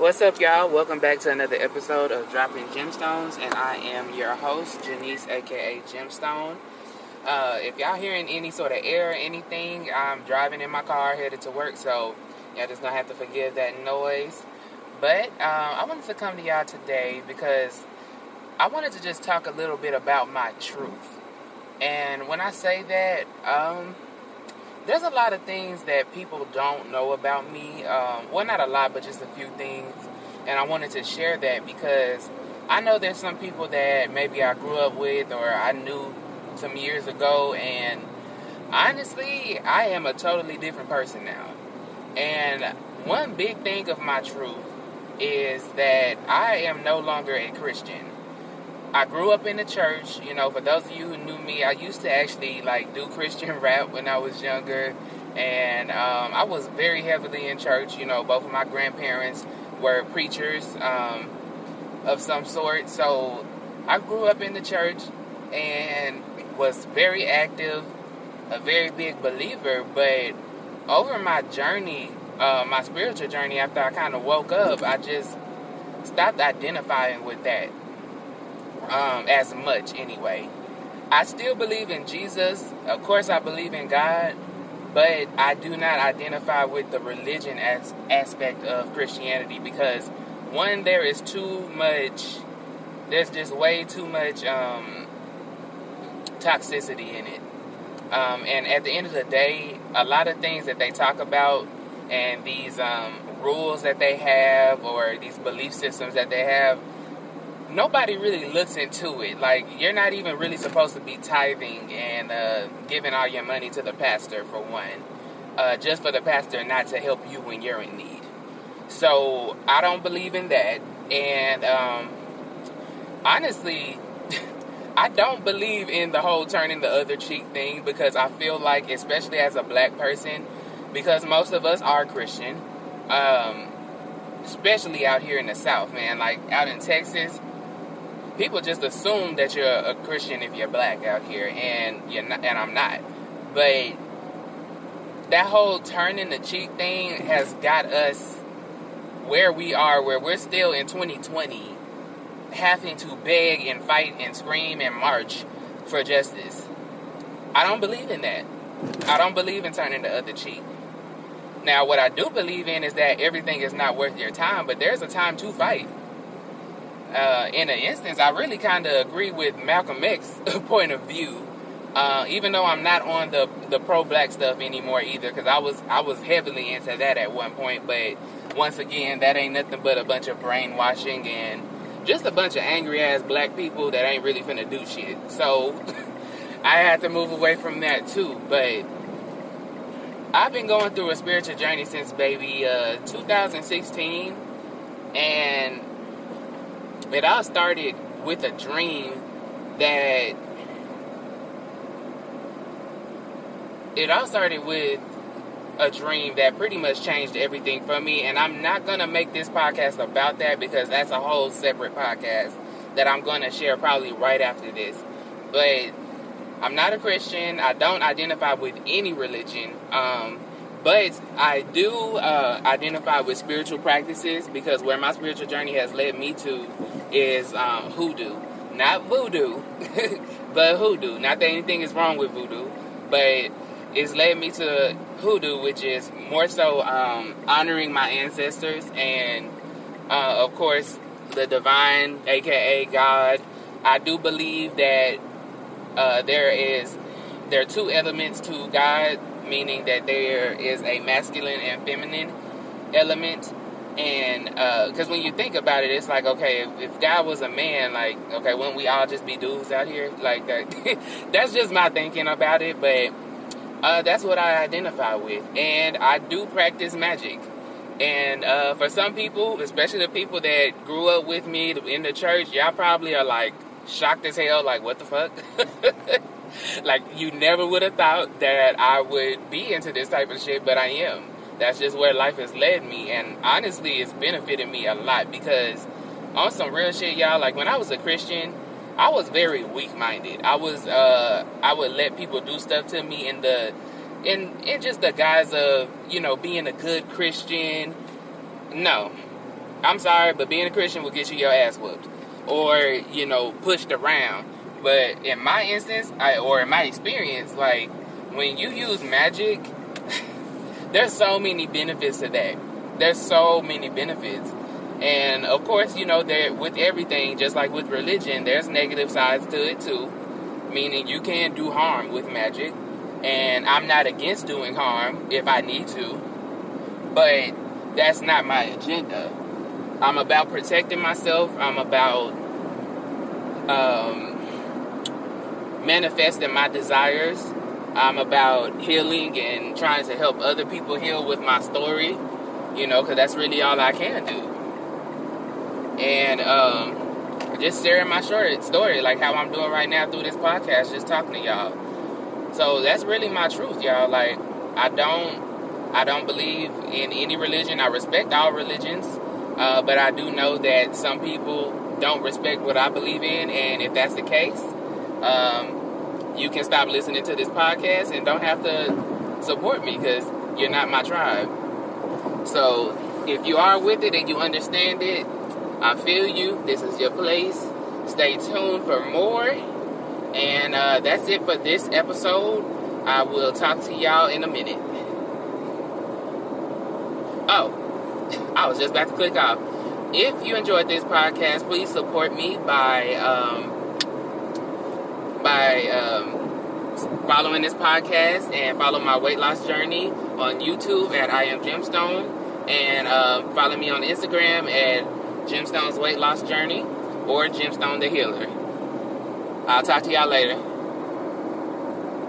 What's up, y'all? Welcome back to another episode of Dropping Gemstones, and I am your host, Janice, aka Gemstone. Uh, if y'all hearing any sort of air or anything, I'm driving in my car headed to work, so y'all just gonna have to forgive that noise. But um, I wanted to come to y'all today because I wanted to just talk a little bit about my truth. And when I say that, um, there's a lot of things that people don't know about me. Um, well, not a lot, but just a few things. And I wanted to share that because I know there's some people that maybe I grew up with or I knew some years ago. And honestly, I am a totally different person now. And one big thing of my truth is that I am no longer a Christian. I grew up in the church. You know, for those of you who knew me, I used to actually like do Christian rap when I was younger, and um, I was very heavily in church. You know, both of my grandparents were preachers um, of some sort, so I grew up in the church and was very active, a very big believer. But over my journey, uh, my spiritual journey, after I kind of woke up, I just stopped identifying with that um, as much anyway. I still believe in Jesus. Of course, I believe in God, but I do not identify with the religion as aspect of Christianity because one, there is too much. There's just way too much um, toxicity in it. Um, and at the end of the day, a lot of things that they talk about and these um, rules that they have or these belief systems that they have nobody really looks into it. Like you're not even really supposed to be tithing and uh, giving all your money to the pastor for one, uh, just for the pastor not to help you when you're in need. So I don't believe in that, and um, honestly. I don't believe in the whole turning the other cheek thing because I feel like, especially as a black person, because most of us are Christian, um, especially out here in the South, man. Like out in Texas, people just assume that you're a Christian if you're black out here, and you're not, and I'm not. But that whole turning the cheek thing has got us where we are, where we're still in 2020, having to beg and fight and scream and march for justice. I don't believe in that. I don't believe in turning the other cheek. Now, what I do believe in is that everything is not worth your time, but there's a time to fight uh, in an instance, I really kind of agree with Malcolm X's point of view. Uh, even though I'm not on the the pro black stuff anymore either, because I was I was heavily into that at one point. But once again, that ain't nothing but a bunch of brainwashing and just a bunch of angry ass black people that ain't really finna do shit. So I had to move away from that too. But I've been going through a spiritual journey since baby uh, 2016, and it all started with a dream that it all started with a dream that pretty much changed everything for me. And i'm not going to make this podcast about that because that's a whole separate podcast that i'm going to share probably right after this. But i'm not a christian. I don't identify with any religion. Um, but I do uh, identify with spiritual practices because where my spiritual journey has led me to is um, hoodoo. Not voodoo, but hoodoo. Not that anything is wrong with voodoo, but it's led me to hoodoo, which is more so um, honoring my ancestors and, uh, of course, the divine, aka God. I do believe that uh, there is there are two elements to God meaning that there is a masculine and feminine element. And because uh, when you think about it, it's like, okay, if, if God was a man, like, okay, wouldn't we all just be dudes out here? Like that. that's just my thinking about it, but uh, that's what I identify with. And I do practice magic. And uh, for some people, especially the people that grew up with me in the church, y'all probably are like shocked as hell, like, what the fuck? like you never would have thought that I would be into this type of shit, but I am. That's just where life has led me, and honestly, it's benefited me a lot because on some real shit, y'all. Like when I was a Christian, I was very weak-minded. I was, uh, I would let people do stuff to me in the, in in just the guise of you know being a good Christian. No, I'm sorry, but being a Christian will get you your ass whooped or you know pushed around. But in my instance, I, or in my experience, like when you use magic, there's so many benefits to that. There's so many benefits. And of course, you know, there with everything, just like with religion, there's negative sides to it too. Meaning you can do harm with magic. And I'm not against doing harm if I need to. But that's not my agenda. I'm about protecting myself. I'm about um, manifesting my desires. I'm about healing and trying to help other people heal with my story, you know, because that's really all I can do. And um, just sharing my short story, like how I'm doing right now through this podcast, just talking to y'all. So that's really my truth, y'all. Like I don't, I don't believe in any religion. I respect all religions, uh, but I do know that some people don't respect what I believe in, and if that's the case, um, you can stop listening to this podcast and don't have to support me because you're not my tribe. So if you are with it and you understand it, I feel you. This is your place. Stay tuned for more. And uh, that's it for this episode. I will talk to y'all in a minute. Oh, I was just about to click off. If you enjoyed this podcast, please support me by um, by um, following this podcast and follow my weight loss journey on YouTube at I am Gemstone and uh, follow me on Instagram at Gemstone's Weight Loss Journey or Gemstone the Healer. I'll talk to y'all later.